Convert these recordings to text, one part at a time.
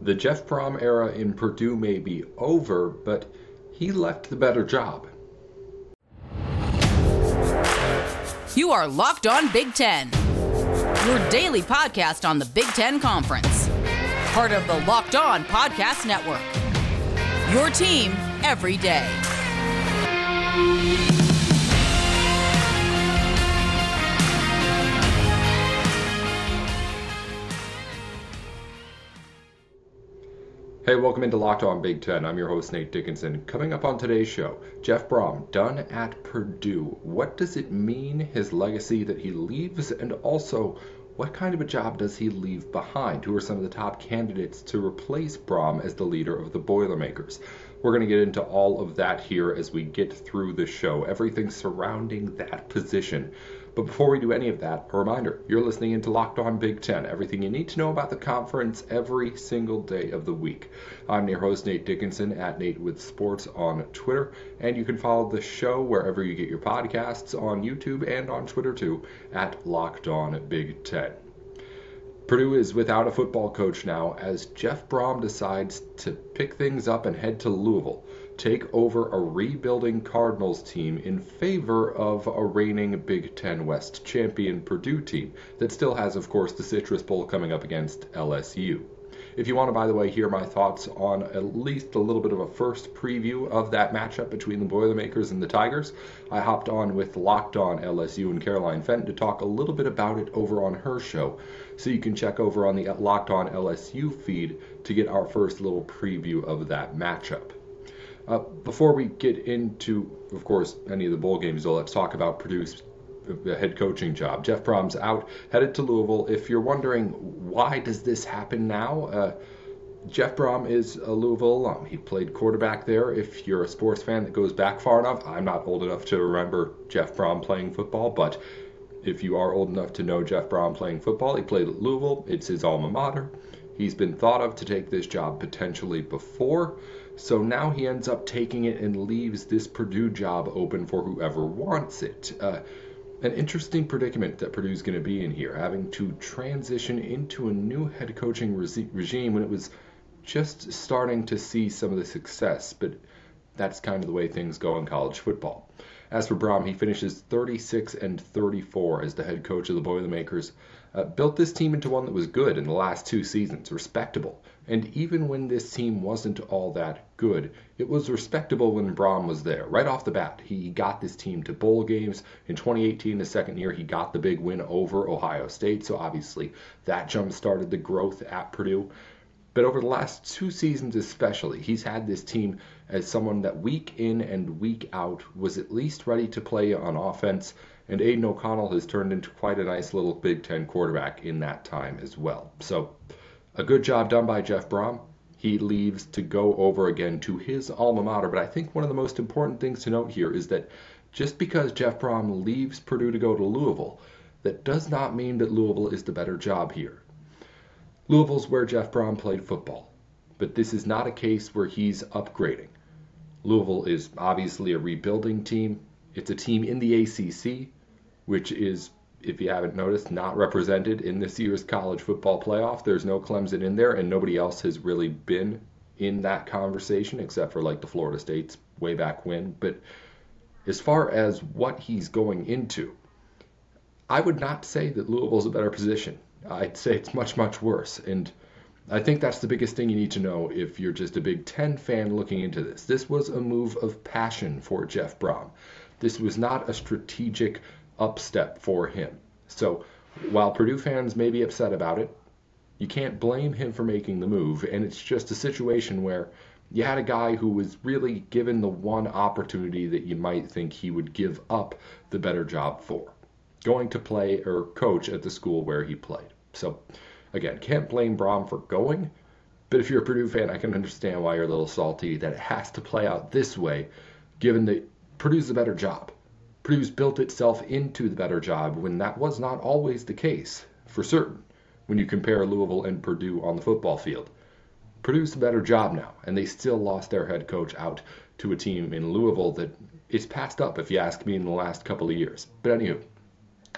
The Jeff Brohm era in Purdue may be over, but he left the better job. You are Locked On Big Ten, your daily podcast on the Big Ten Conference, part of the Locked On Podcast Network. Your team every day. Hey, welcome into Locked On Big Ten. I'm your host, Nate Dickinson. Coming up on today's show, Jeff Brohm, done at Purdue. What does it mean, his legacy that he leaves, and also what kind of a job does he leave behind? Who are some of the top candidates to replace Brohm as the leader of the Boilermakers? We're going to get into all of that here as we get through the show, everything surrounding that position. But before we do any of that, a reminder you're listening into Locked On Big Ten, everything you need to know about the conference every single day of the week. I'm your host, Nate Dickinson, at Nate with Sports on Twitter, and you can follow the show wherever you get your podcasts on YouTube and on Twitter too, at Locked On Big Ten. Purdue is without a football coach now as Jeff Brohm decides to pick things up and head to Louisville take over a rebuilding Cardinals team in favor of a reigning Big Ten West champion Purdue team that still has, of course, the Citrus Bowl coming up against LSU. If you want to, by the way, hear my thoughts on at least a little bit of a first preview of that matchup between the Boilermakers and the Tigers, I hopped on with Locked On LSU and Caroline Fenton to talk a little bit about it over on her show. So you can check over on the Locked On LSU feed to get our first little preview of that matchup. Uh, before we get into, of course, any of the bowl games, though, let's talk about Purdue's head coaching job. Jeff Brohm's out, headed to Louisville. If you're wondering why does this happen now, uh, Jeff Brohm is a Louisville alum. He played quarterback there. If you're a sports fan that goes back far enough, I'm not old enough to remember Jeff Brohm playing football, but if you are old enough to know Jeff Brohm playing football, he played at Louisville. It's his alma mater. He's been thought of to take this job potentially before. So now he ends up taking it and leaves this Purdue job open for whoever wants it. Uh, an interesting predicament that Purdue's going to be in here, having to transition into a new head coaching re- regime when it was just starting to see some of the success, but that's kind of the way things go in college football. As for Brohm, he finishes 36 and 34 as the head coach of the Boilermakers. Uh, built this team into one that was good in the last two seasons, respectable. And even when this team wasn't all that good, it was respectable when Brohm was there. Right off the bat, he got this team to bowl games. In 2018, the second year, he got the big win over Ohio State. So obviously, that jump started the growth at Purdue. But over the last two seasons, especially, he's had this team as someone that week in and week out was at least ready to play on offense. And Aidan O'Connell has turned into quite a nice little Big Ten quarterback in that time as well. So, a good job done by Jeff Brohm. He leaves to go over again to his alma mater. But I think one of the most important things to note here is that just because Jeff Brohm leaves Purdue to go to Louisville, that does not mean that Louisville is the better job here. Louisville's where Jeff Brohm played football, but this is not a case where he's upgrading. Louisville is obviously a rebuilding team. It's a team in the ACC, which is if you haven't noticed, not represented in this year's college football playoff. There's no Clemson in there, and nobody else has really been in that conversation except for like the Florida States way back when. But as far as what he's going into, I would not say that Louisville's a better position. I'd say it's much, much worse. And I think that's the biggest thing you need to know if you're just a Big Ten fan looking into this. This was a move of passion for Jeff Brohm. This was not a strategic upstep for him. So while Purdue fans may be upset about it, you can't blame him for making the move. And it's just a situation where you had a guy who was really given the one opportunity that you might think he would give up the better job for going to play or coach at the school where he played. So, again, can't blame Brohm for going. But if you're a Purdue fan, I can understand why you're a little salty that it has to play out this way, given that Purdue's a better job. Purdue's built itself into the better job when that was not always the case, for certain, when you compare Louisville and Purdue on the football field. Purdue's the better job now, and they still lost their head coach out to a team in Louisville that is passed up, if you ask me, in the last couple of years. But anywho,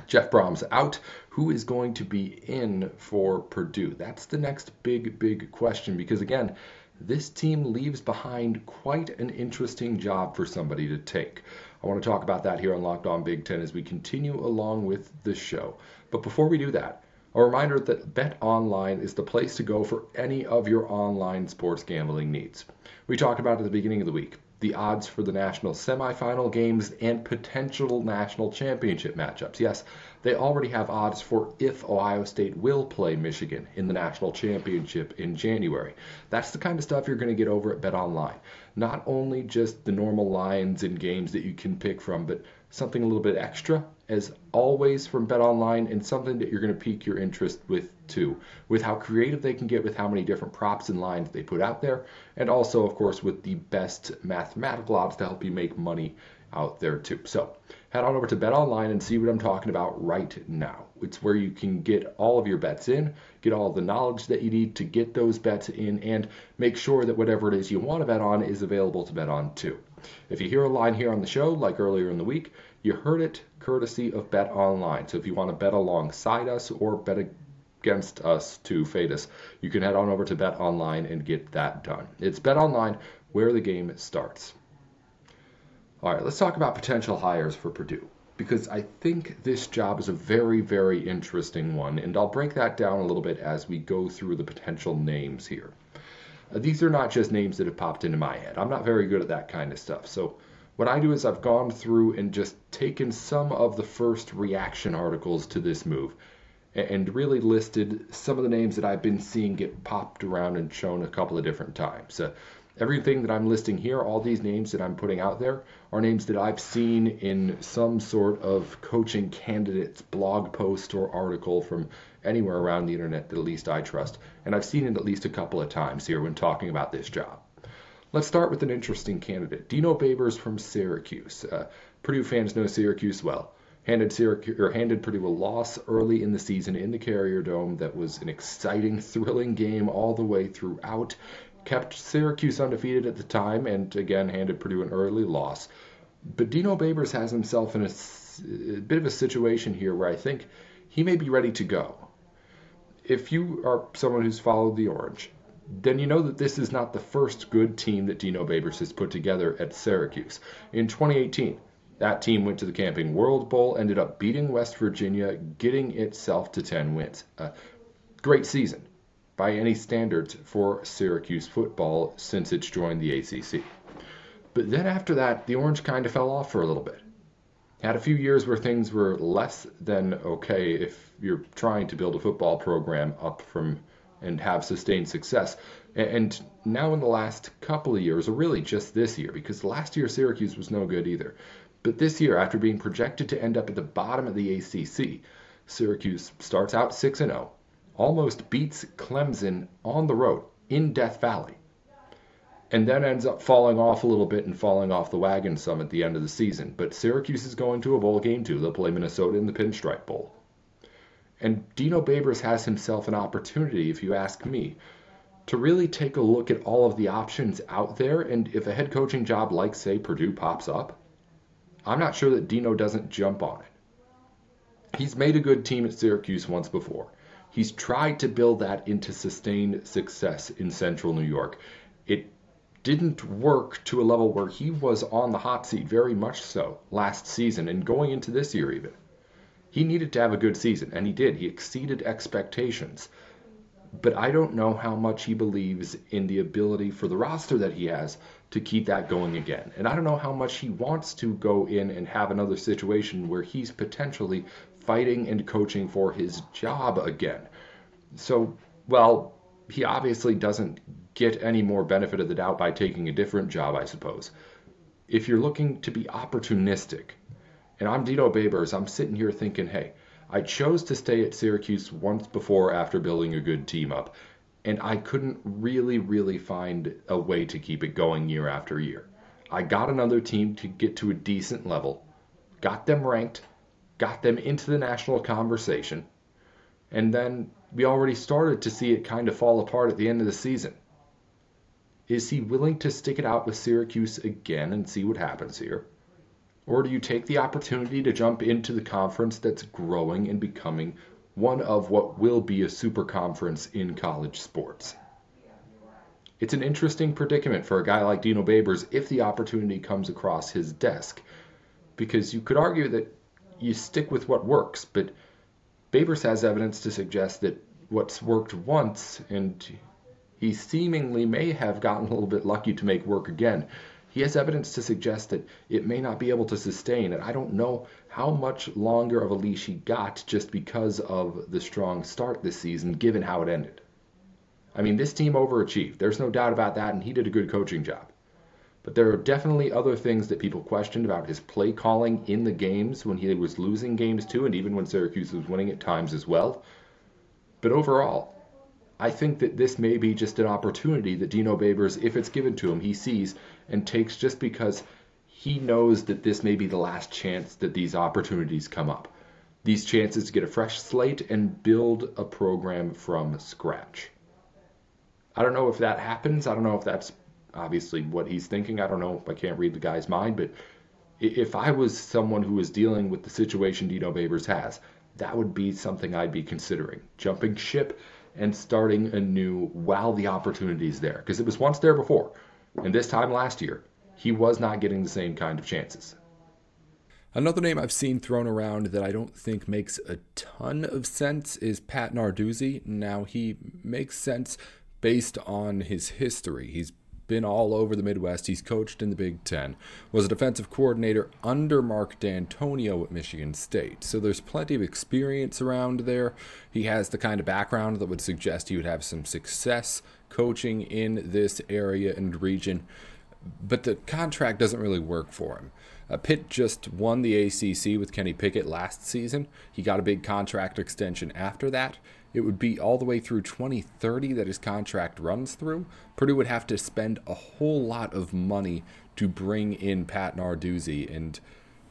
Jeff Brohm's out. Who is going to be in for Purdue? That's the next big, big question because, again, this team leaves behind quite an interesting job for somebody to take. I want to talk about that here on Locked On Big Ten as we continue along with the show. But before we do that, a reminder that Bet Online is the place to go for any of your online sports gambling needs. We talked about at the beginning of the week the odds for the national semifinal games and potential national championship matchups. Yes, they already have odds for if Ohio State will play Michigan in the national championship in January. That's the kind of stuff you're going to get over at Bet Online. Not only just the normal lines and games that you can pick from, but something a little bit extra, as always from Bet Online, and something that you're going to pique your interest with too, with how creative they can get with how many different props and lines they put out there, and also, of course, with the best mathematical odds to help you make money out there too. So head on over to Bet Online and see what I'm talking about right now. It's where you can get all of your bets in, get all the knowledge that you need to get those bets in, and make sure that whatever it is you want to bet on is available to bet on too. If you hear a line here on the show, like earlier in the week, you heard it courtesy of Bet Online. So if you want to bet alongside us or bet against us to fade us, you can head on over to Bet Online and get that done. It's Bet Online where the game starts. All right, let's talk about potential hires for Purdue because I think this job is a very, very interesting one, and I'll break that down a little bit as we go through the potential names here. Uh, these are not just names that have popped into my head. I'm not very good at that kind of stuff. So what I do is I've gone through and just taken some of the first reaction articles to this move and really listed some of the names that I've been seeing get popped around and shown a couple of different times. Uh, everything that I'm listing here, all these names that I'm putting out there, are names that I've seen in some sort of coaching candidates blog post or article from anywhere around the internet that at least I trust. And I've seen it at least a couple of times here when talking about this job. Let's start with an interesting candidate, Dino Babers from Syracuse. Uh, Purdue fans know Syracuse well. Handed, Syracuse, or handed Purdue a loss early in the season in the Carrier Dome that was an exciting, thrilling game all the way throughout. Kept Syracuse undefeated at the time and again handed Purdue an early loss. But Dino Babers has himself in a, a bit of a situation here where I think he may be ready to go if you are someone who's followed the Orange, then you know that this is not the first good team that Dino Babers has put together at Syracuse. In 2018, that team went to the Camping World Bowl, ended up beating West Virginia, getting itself to 10 wins. A great season by any standards for Syracuse football since it's joined the ACC. But then after that, the Orange kind of fell off for a little bit. Had a few years where things were less than okay if you're trying to build a football program up from and have sustained success. And now in the last couple of years, or really just this year, because last year Syracuse was no good either. But this year, after being projected to end up at the bottom of the ACC, Syracuse starts out 6 0, almost beats Clemson on the road in Death Valley and then ends up falling off a little bit and falling off the wagon some at the end of the season. But Syracuse is going to a bowl game too. They'll play Minnesota in the Pinstripe Bowl. And Dino Babers has himself an opportunity, if you ask me, to really take a look at all of the options out there. And if a head coaching job like, say, Purdue pops up, I'm not sure that Dino doesn't jump on it. He's made a good team at Syracuse once before. He's tried to build that into sustained success in Central New York. It didn't work to a level where he was on the hot seat very much so last season and going into this year even. He needed to have a good season, and he did. He exceeded expectations. But I don't know how much he believes in the ability for the roster that he has to keep that going again. And I don't know how much he wants to go in and have another situation where he's potentially fighting and coaching for his job again. So, well, he obviously doesn't get any more benefit of the doubt by taking a different job, I suppose. If you're looking to be opportunistic, and I'm Dino Babers, I'm sitting here thinking, hey, I chose to stay at Syracuse once before after building a good team up, and I couldn't really, really find a way to keep it going year after year. I got another team to get to a decent level, got them ranked, got them into the national conversation, and then we already started to see it kind of fall apart at the end of the season. Is he willing to stick it out with Syracuse again and see what happens here? Or do you take the opportunity to jump into the conference that's growing and becoming one of what will be a super conference in college sports? It's an interesting predicament for a guy like Dino Babers if the opportunity comes across his desk, because you could argue that you stick with what works, but Babers has evidence to suggest that what's worked once, and he seemingly may have gotten a little bit lucky to make work again. He has evidence to suggest that it may not be able to sustain, and I don't know how much longer of a leash he got just because of the strong start this season, given how it ended. I mean, this team overachieved. There's no doubt about that, and he did a good coaching job. But there are definitely other things that people questioned about his play calling in the games when he was losing games too, and even when Syracuse was winning at times as well. But overall, I think that this may be just an opportunity that Dino Babers, if it's given to him, he sees and takes just because he knows that this may be the last chance that these opportunities come up. These chances to get a fresh slate and build a program from scratch. I don't know if that happens. I don't know if that's obviously what he's thinking. I don't know. I can't read the guy's mind, but if I was someone who was dealing with the situation Dino Babers has, that would be something I'd be considering. Jumping ship and starting anew while the opportunity is there. Because it was once there before. And this time last year, he was not getting the same kind of chances. Another name I've seen thrown around that I don't think makes a ton of sense is Pat Narduzzi. Now, he makes sense based on his history. He's been all over the Midwest. He's coached in the Big Ten, was a defensive coordinator under Mark Dantonio at Michigan State. So there's plenty of experience around there. He has the kind of background that would suggest he would have some success coaching in this area and region. But the contract doesn't really work for him. Uh, Pitt just won the ACC with Kenny Pickett last season. He got a big contract extension after that. It would be all the way through 2030 that his contract runs through. Purdue would have to spend a whole lot of money to bring in Pat Narduzzi. And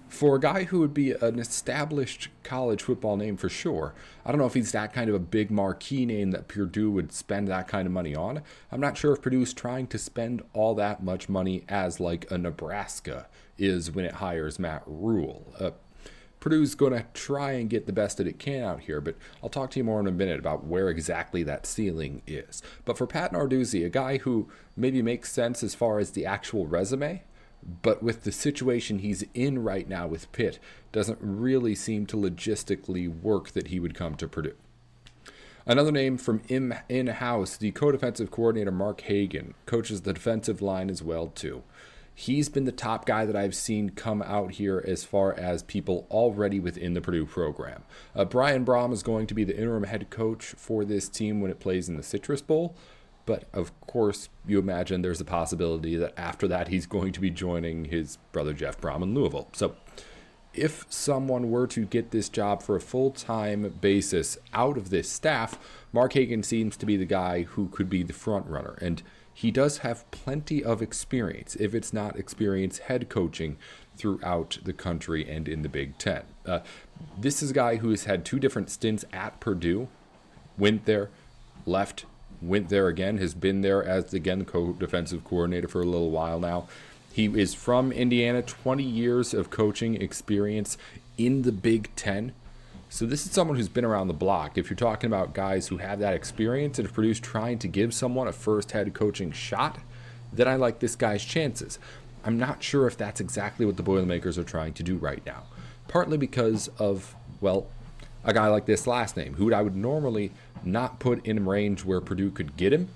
for a guy who would be an established college football name for sure, I don't know if he's that kind of a big marquee name that Purdue would spend that kind of money on. I'm not sure if Purdue's trying to spend all that much money as like a Nebraska is when it hires Matt Rhule. Uh, Purdue's going to try and get the best that it can out here, but I'll talk to you more in a minute about where exactly that ceiling is. But for Pat Narduzzi, a guy who maybe makes sense as far as the actual resume, but with the situation he's in right now with Pitt, doesn't really seem to logistically work that he would come to Purdue. Another name from in house, the co defensive coordinator Mark Hagen, coaches the defensive line as well, too he's been the top guy that I've seen come out here as far as people already within the Purdue program. Uh, Brian Brohm is going to be the interim head coach for this team when it plays in the Citrus Bowl. But of course, you imagine there's a possibility that after that he's going to be joining his brother Jeff Brohm in Louisville. So if someone were to get this job for a full time basis out of this staff, Mark Hagen seems to be the guy who could be the front runner. And he does have plenty of experience, if it's not experience head coaching throughout the country and in the Big Ten. Uh, this is a guy who has had two different stints at Purdue, went there, left, went there again, has been there as, again, co defensive coordinator for a little while now. He is from Indiana, 20 years of coaching experience in the Big Ten. So this is someone who's been around the block. If you're talking about guys who have that experience and have produced trying to give someone a first head coaching shot, then I like this guy's chances. I'm not sure if that's exactly what the Boilermakers are trying to do right now. Partly because of, well, a guy like this last name, who I would normally not put in range where Purdue could get him.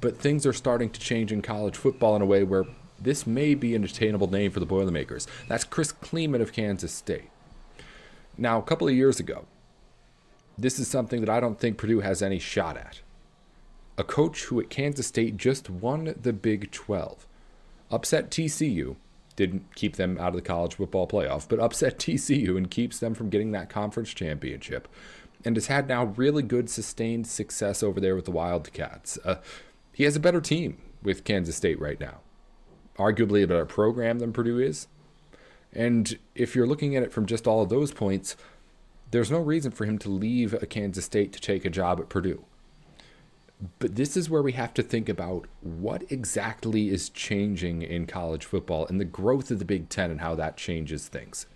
But things are starting to change in college football in a way where this may be an attainable name for the Boilermakers. That's Chris Klieman of Kansas State. Now, a couple of years ago, this is something that I don't think Purdue has any shot at. A coach who at Kansas State just won the Big 12, upset TCU, didn't keep them out of the college football playoff, but upset TCU and keeps them from getting that conference championship, and has had now really good sustained success over there with the Wildcats. Uh, he has a better team with Kansas State right now, arguably a better program than Purdue is. And if you're looking at it from just all of those points, there's no reason for him to leave a Kansas State to take a job at Purdue. But this is where we have to think about what exactly is changing in college football and the growth of the Big Ten and how that changes things.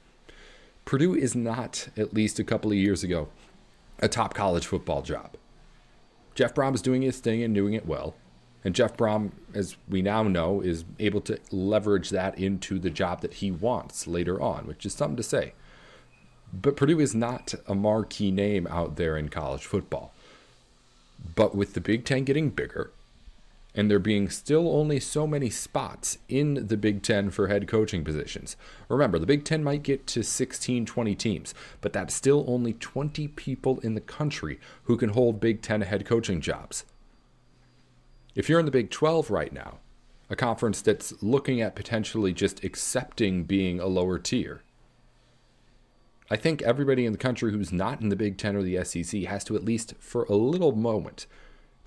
Purdue is not, at least a couple of years ago, a top college football job. Jeff Brohm is doing his thing and doing it well. And Jeff Brohm, as we now know, is able to leverage that into the job that he wants later on, which is something to say. But Purdue is not a marquee name out there in college football. But with the Big Ten getting bigger, and there being still only so many spots in the Big Ten for head coaching positions. Remember, the Big Ten might get to 16, 20 teams, but that's still only 20 people in the country who can hold Big Ten head coaching jobs. If you're in the Big 12 right now, a conference that's looking at potentially just accepting being a lower tier, I think everybody in the country who's not in the Big Ten or the SEC has to, at least for a little moment,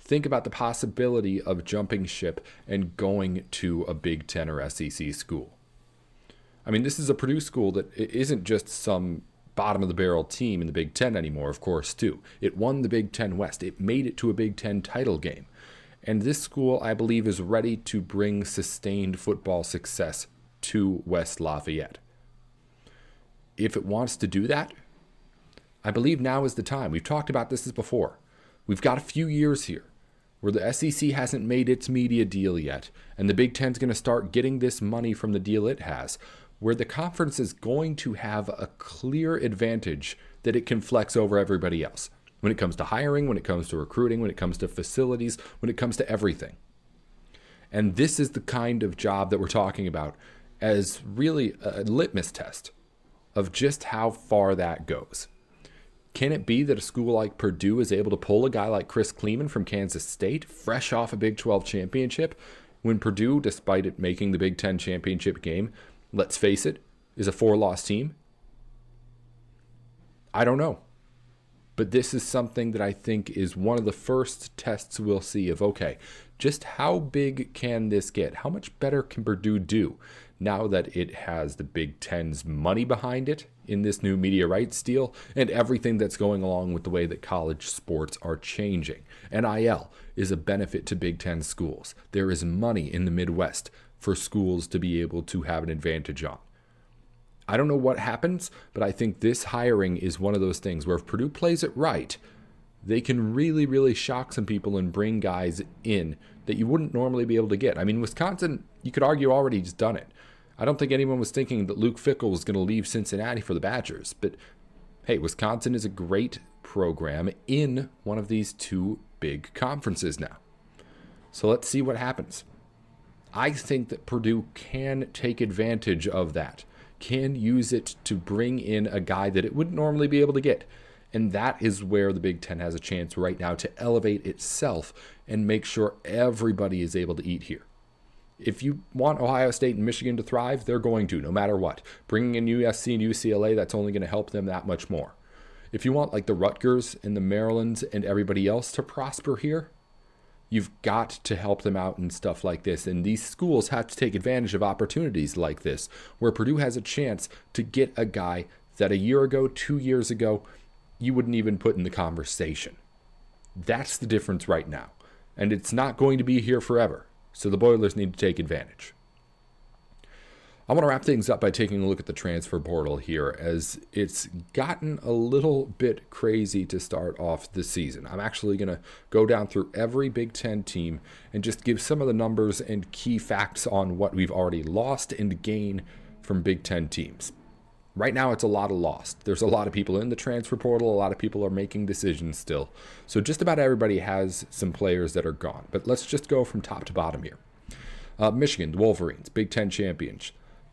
think about the possibility of jumping ship and going to a Big Ten or SEC school. I mean, this is a Purdue school that isn't just some bottom of the barrel team in the Big Ten anymore, of course, too. It won the Big Ten West, it made it to a Big Ten title game. And this school, I believe, is ready to bring sustained football success to West Lafayette if it wants to do that, I believe now is the time. We've talked about this before. We've got a few years here where the SEC hasn't made its media deal yet, and the Big Ten's going to start getting this money from the deal it has, where the conference is going to have a clear advantage that it can flex over everybody else when it comes to hiring, when it comes to recruiting, when it comes to facilities, when it comes to everything. And this is the kind of job that we're talking about as really a litmus test of just how far that goes. Can it be that a school like Purdue is able to pull a guy like Chris Klieman from Kansas State, fresh off a Big 12 championship, when Purdue, despite it making the Big 10 championship game, let's face it, is a four loss team? I don't know. But this is something that I think is one of the first tests we'll see of okay, just how big can this get? How much better can Purdue do? now that it has the Big Ten's money behind it in this new media rights deal and everything that's going along with the way that college sports are changing. NIL is a benefit to Big Ten schools. There is money in the Midwest for schools to be able to have an advantage on. I don't know what happens, but I think this hiring is one of those things where if Purdue plays it right, they can really, really shock some people and bring guys in that you wouldn't normally be able to get. I mean, Wisconsin, you could argue already just done it. I don't think anyone was thinking that Luke Fickell was going to leave Cincinnati for the Badgers. But hey, Wisconsin is a great program in one of these two big conferences now. So let's see what happens. I think that Purdue can take advantage of that, can use it to bring in a guy that it wouldn't normally be able to get. And that is where the Big Ten has a chance right now to elevate itself and make sure everybody is able to eat here. If you want Ohio State and Michigan to thrive, they're going to, no matter what. Bringing in USC and UCLA, that's only going to help them that much more. If you want like the Rutgers and the Marylands and everybody else to prosper here, you've got to help them out and stuff like this. And these schools have to take advantage of opportunities like this, where Purdue has a chance to get a guy that a year ago, two years ago, you wouldn't even put in the conversation. That's the difference right now. And it's not going to be here forever. So the Boilers need to take advantage. I want to wrap things up by taking a look at the transfer portal here, as it's gotten a little bit crazy to start off the season. I'm actually going to go down through every Big Ten team and just give some of the numbers and key facts on what we've already lost and gained from Big Ten teams. Right now, it's a lot of lost. There's a lot of people in the transfer portal. A lot of people are making decisions still. So just about everybody has some players that are gone. But let's just go from top to bottom here. Uh, Michigan, the Wolverines, Big Ten champions,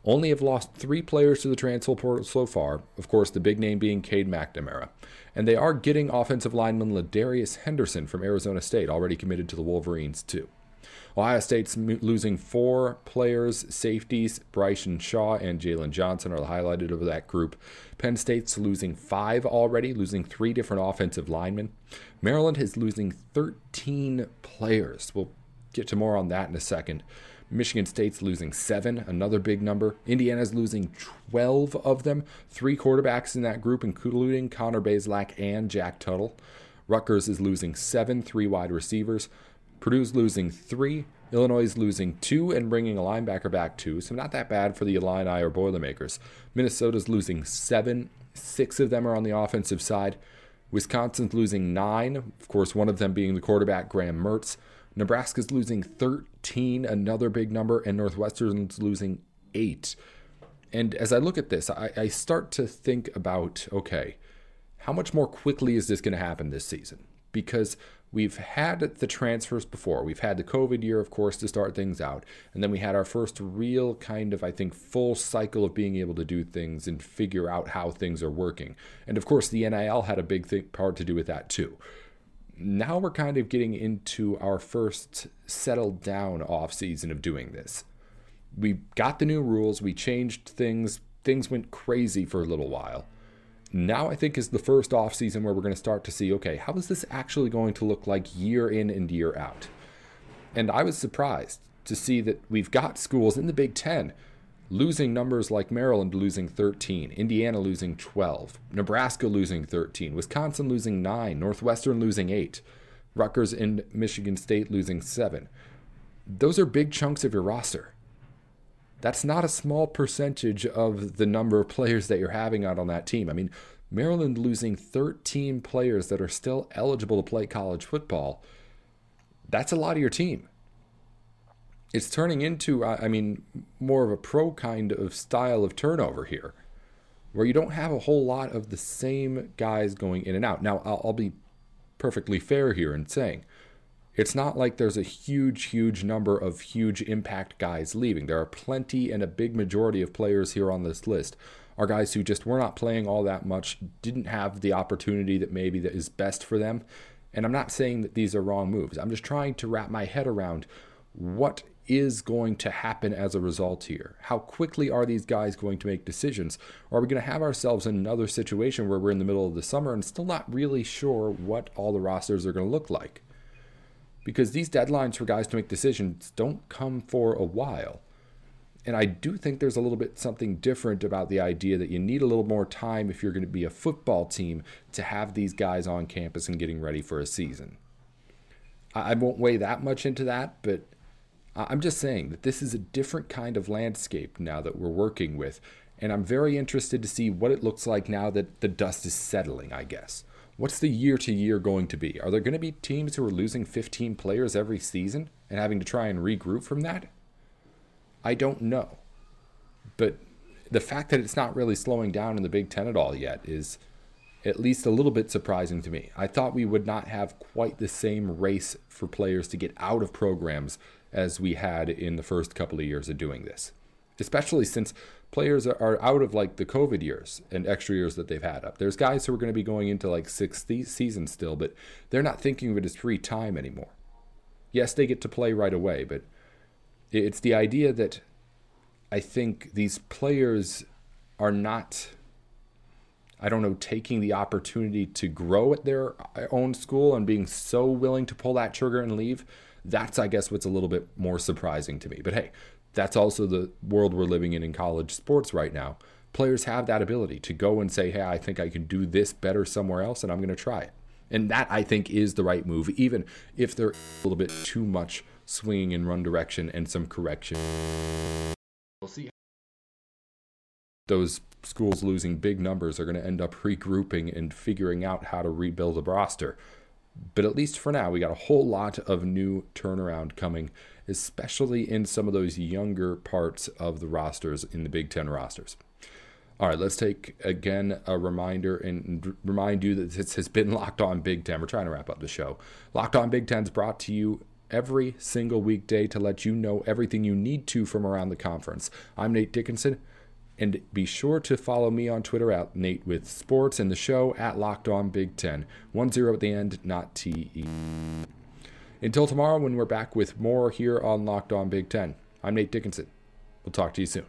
only have lost three players to the transfer portal so far. Of course, the big name being Cade McNamara. And they are getting offensive lineman Ladarius Henderson from Arizona State, already committed to the Wolverines too. Ohio State's losing four players, safeties. Bryson Shaw and Jalen Johnson are the highlighted of that group. Penn State's losing five already, losing three different offensive linemen. Maryland is losing 13 players. We'll get to more on that in a second. Michigan State's losing seven, another big number. Indiana's losing 12 of them, three quarterbacks in that group, including Connor Bazelak and Jack Tuttle. Rutgers is losing seven three wide receivers. Purdue's losing three. Illinois is losing two and bringing a linebacker back two, so not that bad for the Illini or Boilermakers. Minnesota's losing seven. Six of them are on the offensive side. Wisconsin's losing nine, of course, one of them being the quarterback, Graham Mertz. Nebraska's losing 13, another big number, and Northwestern's losing eight. And as I look at this, I, I start to think about okay, how much more quickly is this going to happen this season? Because we've had the transfers before. We've had the COVID year, of course, to start things out. And then we had our first real kind of, I think, full cycle of being able to do things and figure out how things are working. And of course, the NIL had a big thing, part to do with that too. Now we're kind of getting into our first settled down off season of doing this. We got the new rules, we changed things, things went crazy for a little while now I think is the first off season where we're going to start to see okay, how is this actually going to look like year in and year out? And I was surprised to see that we've got schools in the Big 10 losing numbers like Maryland losing 13, Indiana losing 12, Nebraska losing 13, Wisconsin losing 9, Northwestern losing 8, Rutgers and Michigan State losing 7. Those are big chunks of your roster that's not a small percentage of the number of players that you're having out on that team. I mean, Maryland losing 13 players that are still eligible to play college football. That's a lot of your team. It's turning into, I mean, more of a pro kind of style of turnover here, where you don't have a whole lot of the same guys going in and out. Now, I'll, be perfectly fair here in saying it's not like there's a huge, huge number of huge impact guys leaving. There are plenty and a big majority of players here on this list are guys who just were not playing all that much, didn't have the opportunity that maybe that is best for them. And I'm not saying that these are wrong moves. I'm just trying to wrap my head around what is going to happen as a result here. How quickly are these guys going to make decisions? Or are we going to have ourselves in another situation where we're in the middle of the summer and still not really sure what all the rosters are going to look like? because these deadlines for guys to make decisions don't come for a while. And I do think there's a little bit something different about the idea that you need a little more time if you're going to be a football team to have these guys on campus and getting ready for a season. I won't weigh that much into that, but I'm just saying that this is a different kind of landscape now that we're working with. And I'm very interested to see what it looks like now that the dust is settling, I guess. What's the year to year going to be? Are there going to be teams who are losing 15 players every season and having to try and regroup from that? I don't know. But the fact that it's not really slowing down in the Big Ten at all yet is at least a little bit surprising to me. I thought we would not have quite the same race for players to get out of programs as we had in the first couple of years of doing this, especially since players are out of like the COVID years and extra years that they've had up. There's guys who are going to be going into like six seasons still, but they're not thinking of it as free time anymore. Yes, they get to play right away, but it's the idea that I think these players are not, I don't know, taking the opportunity to grow at their uh, own school and being so willing to pull that trigger and leave. That's, I guess, what's a little bit more surprising to me. But hey, that's also the world we're living in in college sports right now. Players have that ability to go and say, hey, I think I can do this better somewhere else, and I'm going to try it. And that, I think, is the right move, even if there's a little bit too much swinging in run direction and some correction. We'll see. Those schools losing big numbers are going to end up regrouping and figuring out how to rebuild a roster. But at least for now, we got a whole lot of new turnaround coming especially in some of those younger parts of the rosters in the Big Ten rosters. All right, let's take again a reminder and remind you that this has been Locked On Big Ten. We're trying to wrap up the show. Locked On Big Ten is brought to you every single weekday to let you know everything you need to from around the conference. I'm Nate Dickinson, and be sure to follow me on Twitter at Nate with Sports and the show at Locked On Big Ten. One zero at the end, not T E. Until tomorrow, when we're back with more here on Locked On Big Ten, I'm Nate Dickinson. We'll talk to you soon.